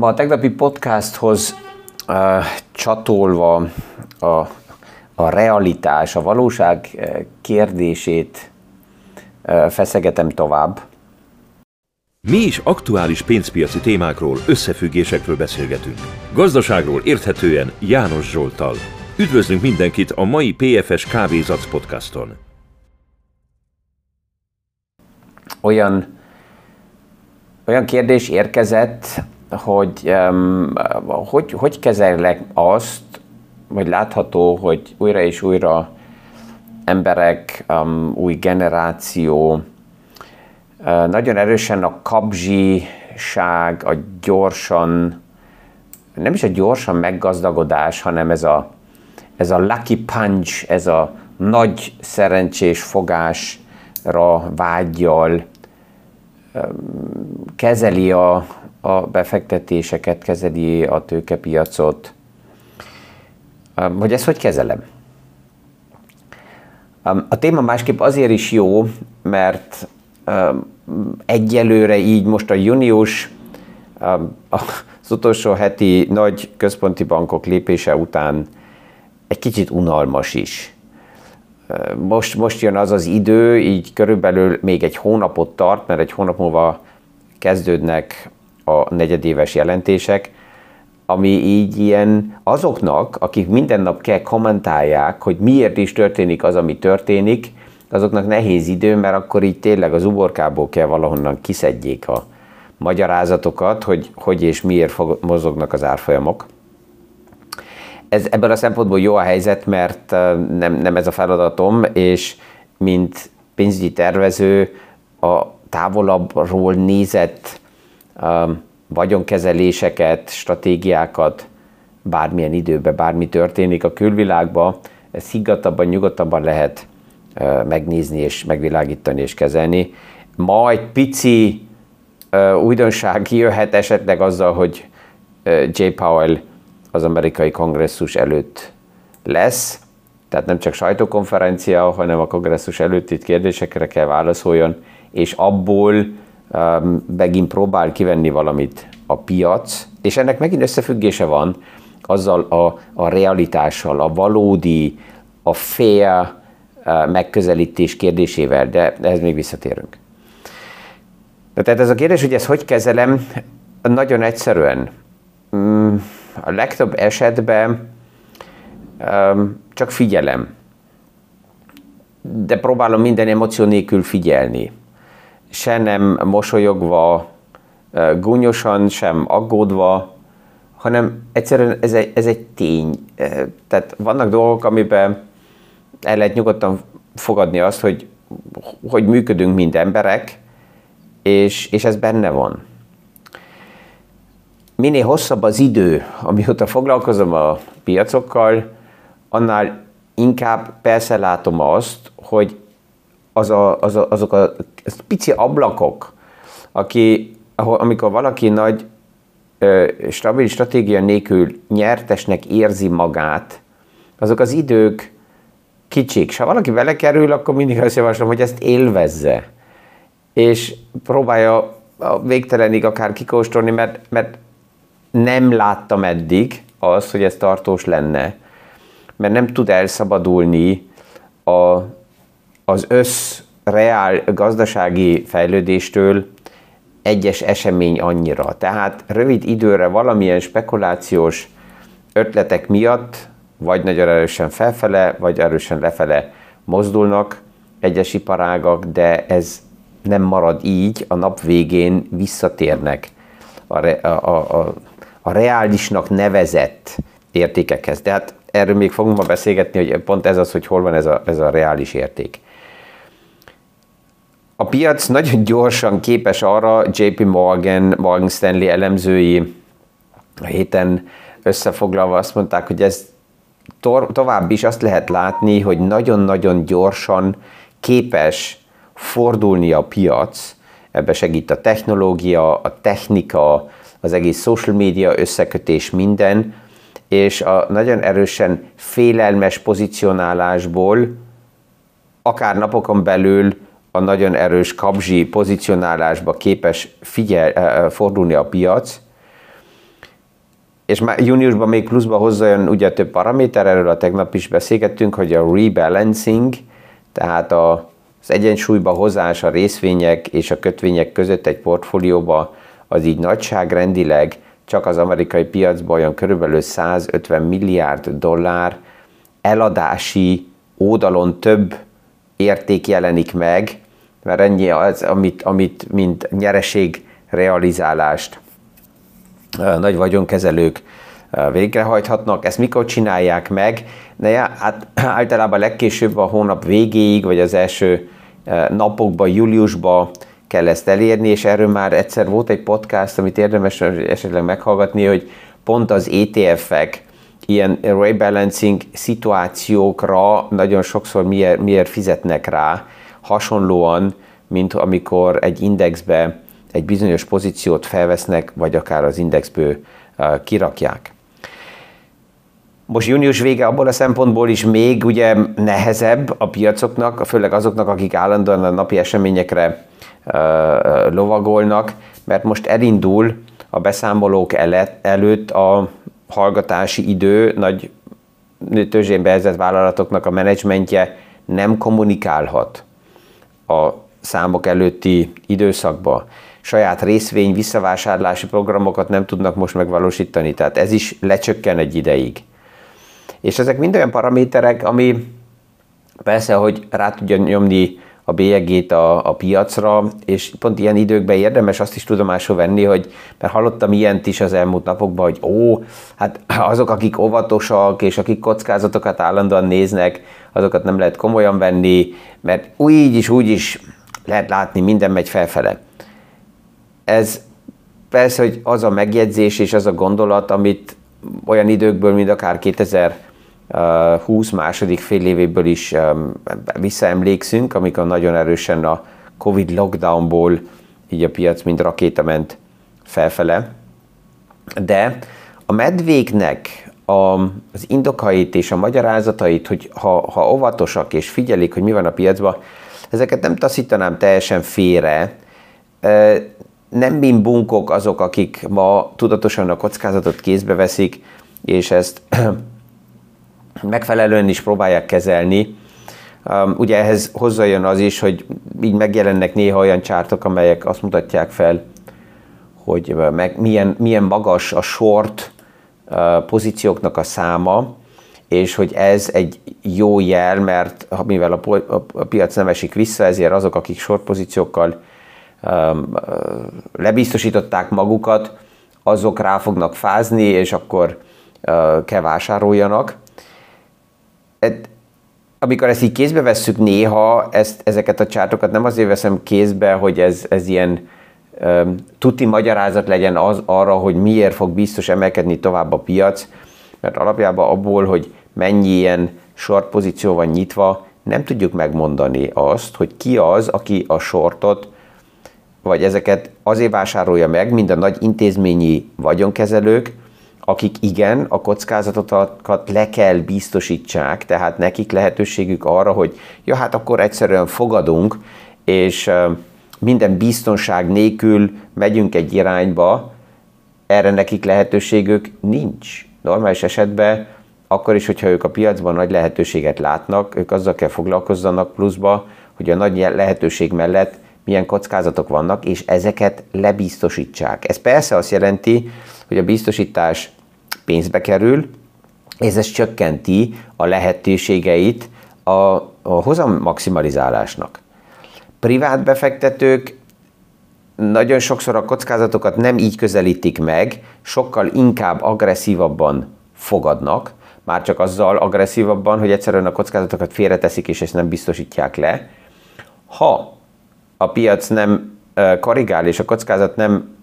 Ma a tegnapi podcasthoz uh, csatolva a, a realitás, a valóság kérdését uh, feszegetem tovább. Mi is aktuális pénzpiaci témákról, összefüggésekről beszélgetünk. Gazdaságról érthetően János Zsoltal. Üdvözlünk mindenkit a mai PFS Kávézac podcaston. Olyan, olyan kérdés érkezett, hogy hogy, hogy kezellek azt, hogy látható, hogy újra és újra emberek, új generáció, nagyon erősen a kapzsiság, a gyorsan, nem is a gyorsan meggazdagodás, hanem ez a, ez a lucky punch, ez a nagy szerencsés fogásra vágyjal kezeli a, a befektetéseket, kezeli a tőkepiacot. Hogy ezt hogy kezelem? A téma másképp azért is jó, mert egyelőre így most a június az utolsó heti nagy központi bankok lépése után egy kicsit unalmas is. Most, most jön az az idő, így körülbelül még egy hónapot tart, mert egy hónap múlva kezdődnek a negyedéves jelentések, ami így ilyen azoknak, akik minden nap kell kommentálják, hogy miért is történik az, ami történik, azoknak nehéz idő, mert akkor így tényleg az uborkából kell valahonnan kiszedjék a magyarázatokat, hogy hogy és miért mozognak az árfolyamok. Ez ebből a szempontból jó a helyzet, mert nem, nem ez a feladatom, és mint pénzügyi tervező a távolabbról nézett vagyonkezeléseket, stratégiákat bármilyen időben, bármi történik a külvilágban, ezt higgadtabban, nyugodtabban lehet uh, megnézni és megvilágítani és kezelni. Ma egy pici uh, újdonság jöhet esetleg azzal, hogy uh, J. Powell az amerikai kongresszus előtt lesz, tehát nem csak sajtókonferencia, hanem a kongresszus előtt itt kérdésekre kell válaszoljon, és abból um, megint próbál kivenni valamit a piac, és ennek megint összefüggése van azzal a, a realitással, a valódi, a uh, megközelítés kérdésével, de ehhez még visszatérünk. Tehát ez a kérdés, hogy ezt hogy kezelem, nagyon egyszerűen. Mm, a legtöbb esetben csak figyelem. De próbálom minden emoció nélkül figyelni se nem mosolyogva, gúnyosan, sem aggódva, hanem egyszerűen ez egy, ez egy tény. Tehát vannak dolgok, amiben el lehet nyugodtan fogadni azt, hogy, hogy működünk, mint emberek, és, és ez benne van. Minél hosszabb az idő, amióta foglalkozom a piacokkal, annál inkább persze látom azt, hogy az a, az a, azok a az pici ablakok, aki, ahol, amikor valaki nagy ö, stabil stratégia nélkül nyertesnek érzi magát, azok az idők kicsik. Ha valaki vele kerül, akkor mindig azt javaslom, hogy ezt élvezze. És próbálja a végtelenig akár kikóstolni, mert, mert nem láttam eddig azt, hogy ez tartós lenne. Mert nem tud elszabadulni a, az össz reál gazdasági fejlődéstől egyes esemény annyira. Tehát rövid időre valamilyen spekulációs ötletek miatt vagy nagyon erősen felfele, vagy erősen lefele mozdulnak egyes iparágak, de ez nem marad így, a nap végén visszatérnek a, re, a, a, a reálisnak nevezett értékekhez. Tehát erről még fogunk ma beszélgetni, hogy pont ez az, hogy hol van ez a, ez a reális érték. A piac nagyon gyorsan képes arra, JP Morgan, Morgan Stanley elemzői a héten összefoglalva azt mondták, hogy ez to- tovább is azt lehet látni, hogy nagyon-nagyon gyorsan képes fordulni a piac, ebbe segít a technológia, a technika, az egész social media összekötés, minden, és a nagyon erősen félelmes pozicionálásból akár napokon belül a nagyon erős kapzsi pozicionálásba képes figyel, fordulni a piac, és már júniusban még pluszba hozzájön ugye több paraméter, erről a tegnap is beszélgettünk, hogy a rebalancing, tehát a, az egyensúlyba hozás a részvények és a kötvények között egy portfólióba, az így nagyságrendileg csak az amerikai piacban olyan körülbelül 150 milliárd dollár eladási oldalon több érték jelenik meg, mert ennyi az, amit, amit mint nyereség realizálást nagy vagyonkezelők végrehajthatnak. Ezt mikor csinálják meg? De hát általában legkésőbb a hónap végéig, vagy az első napokban, júliusban kell ezt elérni, és erről már egyszer volt egy podcast, amit érdemes esetleg meghallgatni, hogy pont az ETF-ek ilyen rebalancing szituációkra nagyon sokszor miért, miért fizetnek rá, hasonlóan, mint amikor egy indexbe egy bizonyos pozíciót felvesznek, vagy akár az indexből kirakják. Most június vége abból a szempontból is még ugye nehezebb a piacoknak, főleg azoknak, akik állandóan a napi eseményekre lovagolnak, mert most elindul a beszámolók előtt a hallgatási idő, nagy tőzsén beezett vállalatoknak a menedzsmentje nem kommunikálhat a számok előtti időszakba. Saját részvény visszavásárlási programokat nem tudnak most megvalósítani, tehát ez is lecsökken egy ideig. És ezek mind olyan paraméterek, ami persze, hogy rá tudja nyomni a bélyegét a, a piacra, és pont ilyen időkben érdemes azt is tudomásul venni, hogy mert hallottam ilyent is az elmúlt napokban, hogy ó, hát azok, akik óvatosak, és akik kockázatokat állandóan néznek, azokat nem lehet komolyan venni, mert úgy is, úgy is lehet látni, minden megy felfele. Ez persze, hogy az a megjegyzés és az a gondolat, amit olyan időkből, mint akár 2000 20 második fél évéből is visszaemlékszünk, amikor nagyon erősen a Covid lockdownból így a piac mind rakéta ment felfele. De a medvéknek a, az indokait és a magyarázatait, hogy ha, ha óvatosak és figyelik, hogy mi van a piacban, ezeket nem taszítanám teljesen félre. Nem mind bunkok azok, akik ma tudatosan a kockázatot kézbe veszik, és ezt megfelelően is próbálják kezelni. Ugye ehhez hozzájön az is, hogy így megjelennek néha olyan csártok, amelyek azt mutatják fel, hogy meg milyen, milyen magas a short pozícióknak a száma, és hogy ez egy jó jel, mert mivel a, piac nem esik vissza, ezért azok, akik short pozíciókkal um, lebiztosították magukat, azok rá fognak fázni, és akkor kell vásároljanak amikor ezt így kézbe vesszük néha, ezt, ezeket a csártokat nem azért veszem kézbe, hogy ez, ez ilyen tuti magyarázat legyen az arra, hogy miért fog biztos emelkedni tovább a piac, mert alapjában abból, hogy mennyi ilyen short pozíció van nyitva, nem tudjuk megmondani azt, hogy ki az, aki a shortot, vagy ezeket azért vásárolja meg, mint a nagy intézményi vagyonkezelők, akik igen, a kockázatokat le kell biztosítsák, tehát nekik lehetőségük arra, hogy ja, hát akkor egyszerűen fogadunk, és minden biztonság nélkül megyünk egy irányba, erre nekik lehetőségük nincs. Normális esetben akkor is, hogyha ők a piacban nagy lehetőséget látnak, ők azzal kell foglalkozzanak pluszba, hogy a nagy lehetőség mellett milyen kockázatok vannak, és ezeket lebiztosítsák. Ez persze azt jelenti, hogy a biztosítás pénzbe kerül, és ez csökkenti a lehetőségeit a, a hozam maximalizálásnak. Privát befektetők nagyon sokszor a kockázatokat nem így közelítik meg, sokkal inkább agresszívabban fogadnak, már csak azzal agresszívabban, hogy egyszerűen a kockázatokat félreteszik, és ezt nem biztosítják le. Ha a piac nem korrigál, és a kockázat nem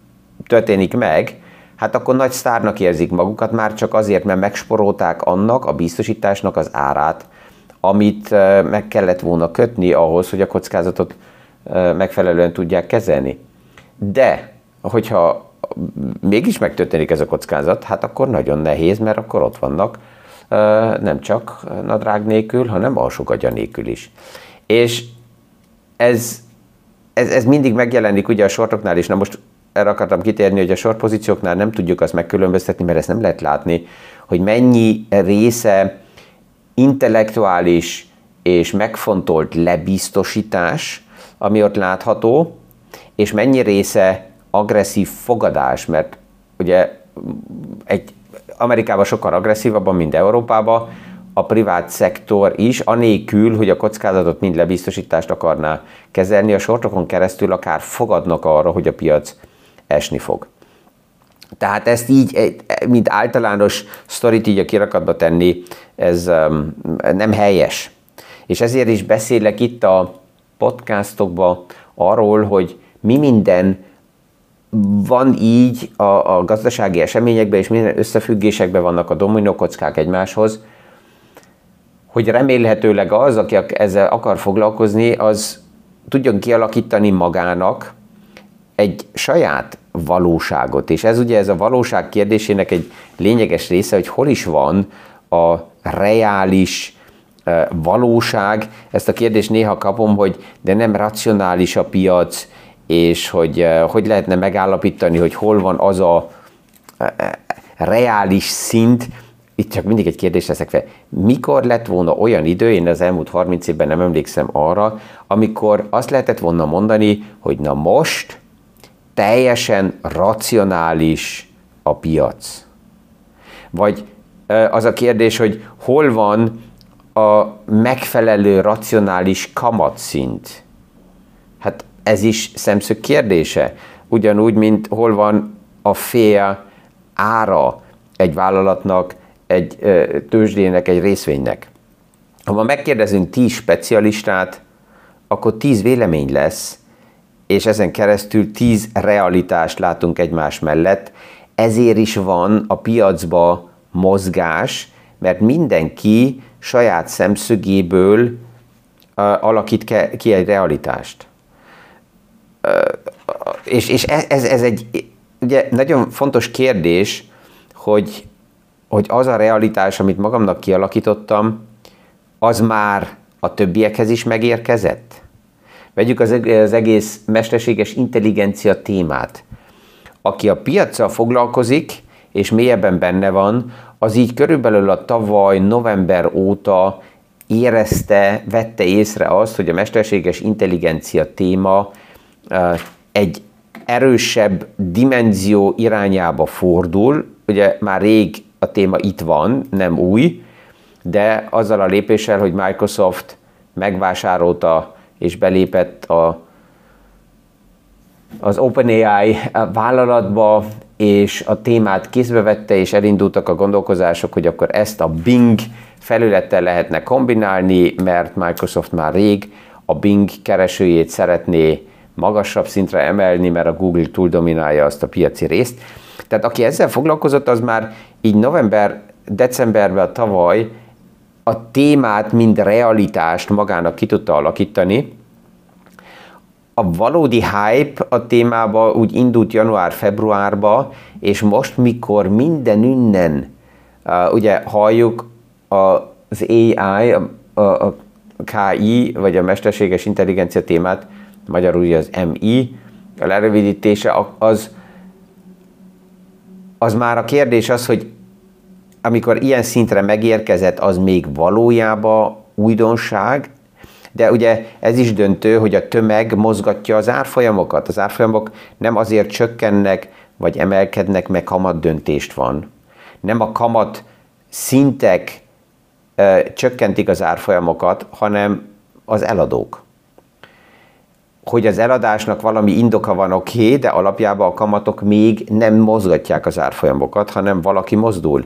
történik meg, hát akkor nagy sztárnak érzik magukat, már csak azért, mert megsporolták annak a biztosításnak az árát, amit meg kellett volna kötni ahhoz, hogy a kockázatot megfelelően tudják kezelni. De, hogyha mégis megtörténik ez a kockázat, hát akkor nagyon nehéz, mert akkor ott vannak nem csak nadrág nélkül, hanem alsógagya nélkül is. És ez, ez, ez mindig megjelenik ugye a sortoknál is. Na most erre akartam kitérni, hogy a sorpozícióknál nem tudjuk azt megkülönböztetni, mert ezt nem lehet látni, hogy mennyi része intellektuális és megfontolt lebiztosítás, ami ott látható, és mennyi része agresszív fogadás, mert ugye egy Amerikában sokkal agresszívabban, mint Európában, a privát szektor is, anélkül, hogy a kockázatot mind lebiztosítást akarná kezelni, a sortokon keresztül akár fogadnak arra, hogy a piac esni fog. Tehát ezt így, mint általános sztorit így a kirakatba tenni, ez um, nem helyes. És ezért is beszélek itt a podcastokban arról, hogy mi minden van így a, a gazdasági eseményekben, és minden összefüggésekben vannak a dominókockák egymáshoz, hogy remélhetőleg az, aki ezzel akar foglalkozni, az tudjon kialakítani magának egy saját valóságot. És ez ugye ez a valóság kérdésének egy lényeges része, hogy hol is van a reális valóság. Ezt a kérdést néha kapom, hogy de nem racionális a piac, és hogy hogy lehetne megállapítani, hogy hol van az a reális szint, itt csak mindig egy kérdés leszek fel. Mikor lett volna olyan idő, én az elmúlt 30 évben nem emlékszem arra, amikor azt lehetett volna mondani, hogy na most teljesen racionális a piac. Vagy az a kérdés, hogy hol van a megfelelő racionális kamatszint. Hát ez is szemszög kérdése. Ugyanúgy, mint hol van a fél ára egy vállalatnak, egy tőzsdének, egy részvénynek. Ha ma megkérdezünk tíz specialistát, akkor tíz vélemény lesz, és ezen keresztül tíz realitást látunk egymás mellett. Ezért is van a piacba mozgás, mert mindenki saját szemszögéből alakít ki egy realitást. És és ez, ez egy ugye, nagyon fontos kérdés, hogy hogy az a realitás, amit magamnak kialakítottam, az már a többiekhez is megérkezett? Vegyük az, az egész mesterséges intelligencia témát. Aki a piaccal foglalkozik, és mélyebben benne van, az így körülbelül a tavaly november óta érezte, vette észre azt, hogy a mesterséges intelligencia téma egy erősebb dimenzió irányába fordul. Ugye már rég a téma itt van, nem új, de azzal a lépéssel, hogy Microsoft megvásárolta és belépett a, az OpenAI vállalatba, és a témát kézbe vette, és elindultak a gondolkozások, hogy akkor ezt a Bing felülettel lehetne kombinálni, mert Microsoft már rég a Bing keresőjét szeretné magasabb szintre emelni, mert a Google túl dominálja azt a piaci részt. Tehát aki ezzel foglalkozott, az már így november, decemberben tavaly a témát, mind realitást magának ki tudta alakítani. A valódi hype a témába úgy indult január-februárba, és most, mikor minden innen, uh, ugye halljuk az AI, a, a, a KI, vagy a mesterséges intelligencia témát, magyarul ugye az MI, a lerövidítése, az, az már a kérdés az, hogy amikor ilyen szintre megérkezett, az még valójában újdonság, de ugye ez is döntő, hogy a tömeg mozgatja az árfolyamokat. Az árfolyamok nem azért csökkennek, vagy emelkednek, meg kamat döntést van. Nem a kamat szintek ö, csökkentik az árfolyamokat, hanem az eladók. Hogy az eladásnak valami indoka van, oké, okay, de alapjában a kamatok még nem mozgatják az árfolyamokat, hanem valaki mozdul.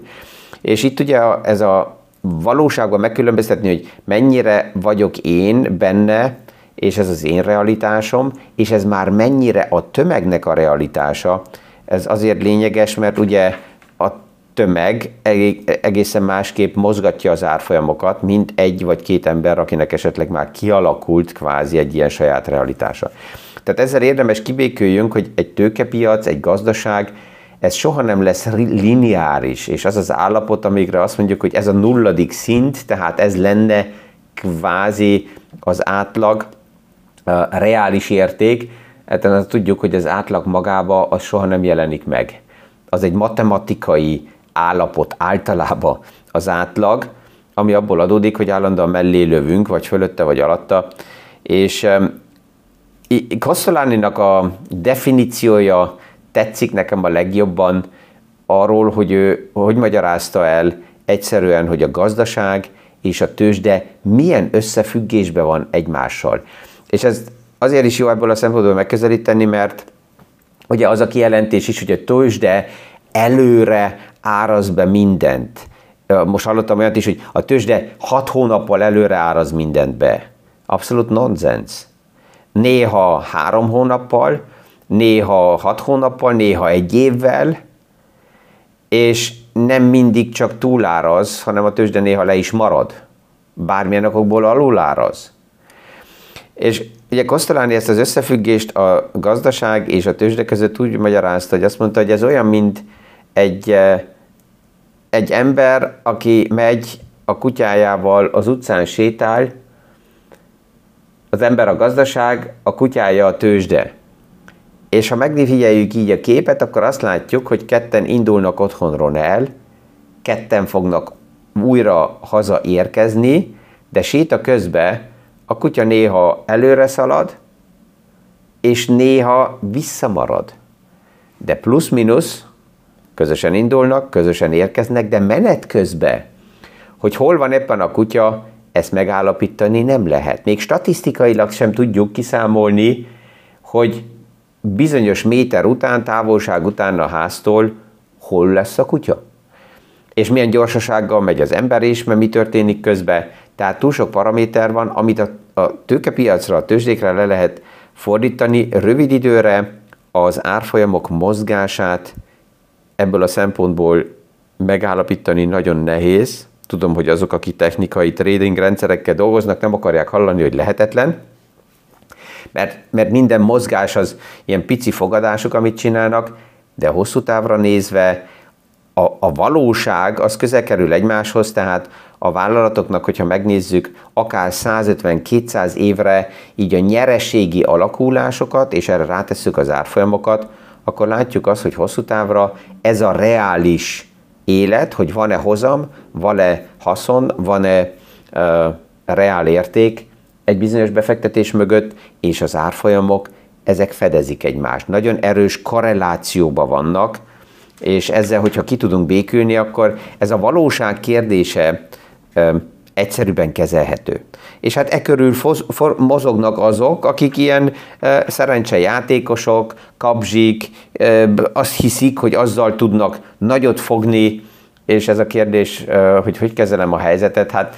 És itt ugye ez a valóságban megkülönböztetni, hogy mennyire vagyok én benne, és ez az én realitásom, és ez már mennyire a tömegnek a realitása, ez azért lényeges, mert ugye a tömeg egészen másképp mozgatja az árfolyamokat, mint egy vagy két ember, akinek esetleg már kialakult kvázi egy ilyen saját realitása. Tehát ezzel érdemes kibéküljünk, hogy egy tőkepiac, egy gazdaság ez soha nem lesz lineáris, és az az állapot, amikre azt mondjuk, hogy ez a nulladik szint, tehát ez lenne kvázi az átlag, a reális érték, hát tudjuk, hogy az átlag magába az soha nem jelenik meg. Az egy matematikai állapot általában az átlag, ami abból adódik, hogy állandóan mellé lövünk, vagy fölötte, vagy alatta, és Kosztoláninak a definíciója tetszik nekem a legjobban arról, hogy ő hogy magyarázta el egyszerűen, hogy a gazdaság és a tőzsde milyen összefüggésben van egymással. És ez azért is jó ebből a szempontból megközelíteni, mert ugye az a kijelentés is, hogy a tőzsde előre áraz be mindent. Most hallottam olyat is, hogy a tőzsde hat hónappal előre áraz mindent be. Abszolút nonsens. Néha három hónappal, néha hat hónappal, néha egy évvel, és nem mindig csak túláraz, hanem a tőzsde néha le is marad. Bármilyen okokból aluláraz. És ugye Kosztoláni ezt az összefüggést a gazdaság és a tőzsde között úgy magyarázta, hogy azt mondta, hogy ez olyan, mint egy, eh, egy ember, aki megy a kutyájával az utcán sétál, az ember a gazdaság, a kutyája a tőzsde. És ha megfigyeljük így a képet, akkor azt látjuk, hogy ketten indulnak otthonról el, ketten fognak újra haza érkezni, de séta közben a kutya néha előre szalad, és néha visszamarad. De plusz-minusz közösen indulnak, közösen érkeznek, de menet közben, hogy hol van éppen a kutya, ezt megállapítani nem lehet. Még statisztikailag sem tudjuk kiszámolni, hogy bizonyos méter után, távolság után a háztól hol lesz a kutya. És milyen gyorsasággal megy az ember is, mert mi történik közben. Tehát túl sok paraméter van, amit a, a tőkepiacra, a tőzsdékre le lehet fordítani rövid időre az árfolyamok mozgását ebből a szempontból megállapítani nagyon nehéz. Tudom, hogy azok, akik technikai trading rendszerekkel dolgoznak, nem akarják hallani, hogy lehetetlen, mert, mert minden mozgás az ilyen pici fogadások, amit csinálnak, de hosszú távra nézve a, a valóság az közel kerül egymáshoz, tehát a vállalatoknak, hogyha megnézzük akár 150-200 évre így a nyereségi alakulásokat, és erre rátesszük az árfolyamokat, akkor látjuk azt, hogy hosszú távra ez a reális élet, hogy van-e hozam, van-e haszon, van-e uh, reál érték, egy bizonyos befektetés mögött, és az árfolyamok, ezek fedezik egymást. Nagyon erős korrelációban vannak, és ezzel, hogyha ki tudunk békülni, akkor ez a valóság kérdése ö, egyszerűbben kezelhető. És hát e körül foz, for, mozognak azok, akik ilyen ö, szerencsejátékosok, kapzsik, ö, azt hiszik, hogy azzal tudnak nagyot fogni, és ez a kérdés, ö, hogy hogy kezelem a helyzetet, hát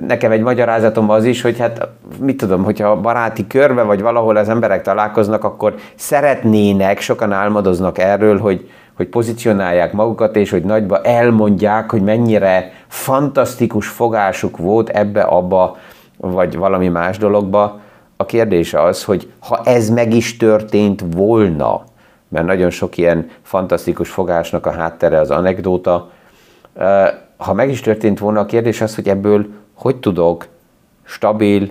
nekem egy magyarázatom az is, hogy hát mit tudom, hogyha baráti körbe vagy valahol az emberek találkoznak, akkor szeretnének, sokan álmodoznak erről, hogy, hogy pozícionálják magukat, és hogy nagyba elmondják, hogy mennyire fantasztikus fogásuk volt ebbe, abba, vagy valami más dologba. A kérdés az, hogy ha ez meg is történt volna, mert nagyon sok ilyen fantasztikus fogásnak a háttere az anekdóta, ha meg is történt volna, a kérdés az, hogy ebből hogy tudok stabil,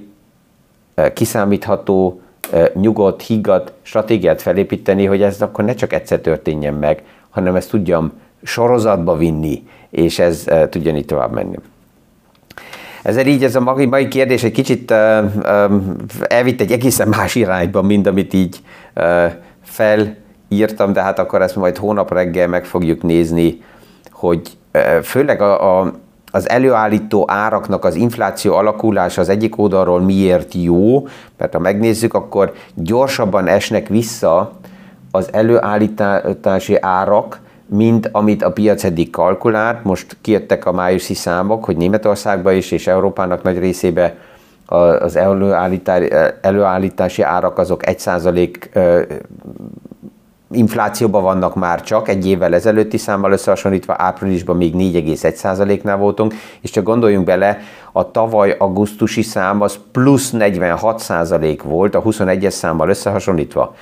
eh, kiszámítható, eh, nyugodt, higgadt stratégiát felépíteni, hogy ez akkor ne csak egyszer történjen meg, hanem ezt tudjam sorozatba vinni, és ez eh, tudjon így tovább menni. Ezzel így ez a mai, mai kérdés egy kicsit elvitt egy egészen más irányba, mint amit így felírtam, de hát akkor ezt majd hónap reggel meg fogjuk nézni, hogy főleg a, a az előállító áraknak az infláció alakulása az egyik oldalról miért jó, mert ha megnézzük, akkor gyorsabban esnek vissza az előállítási árak, mint amit a piac eddig kalkulált. Most kijöttek a májusi számok, hogy Németországban is és Európának nagy részébe az előállítási árak azok 1% inflációban vannak már csak, egy évvel ezelőtti számmal összehasonlítva áprilisban még 4,1%-nál voltunk, és csak gondoljunk bele, a tavaly augusztusi szám az plusz 46% volt a 21-es számmal összehasonlítva.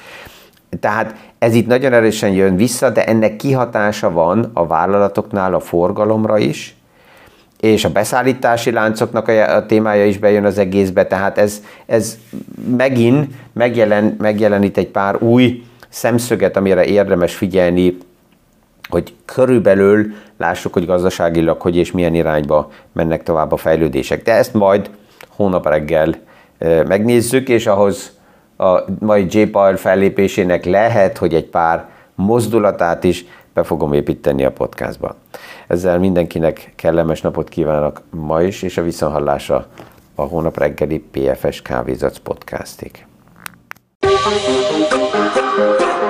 Tehát ez itt nagyon erősen jön vissza, de ennek kihatása van a vállalatoknál a forgalomra is, és a beszállítási láncoknak a, témája is bejön az egészbe, tehát ez, ez megint megjelen, megjelenít egy pár új szemszöget, amire érdemes figyelni, hogy körülbelül lássuk, hogy gazdaságilag hogy és milyen irányba mennek tovább a fejlődések. De ezt majd hónap reggel megnézzük, és ahhoz a mai J. Fellépésének lehet, hogy egy pár mozdulatát is be fogom építeni a podcastba. Ezzel mindenkinek kellemes napot kívánok ma is, és a viszonhallása a hónap reggeli PFS Kávézac podcastig. Thank you.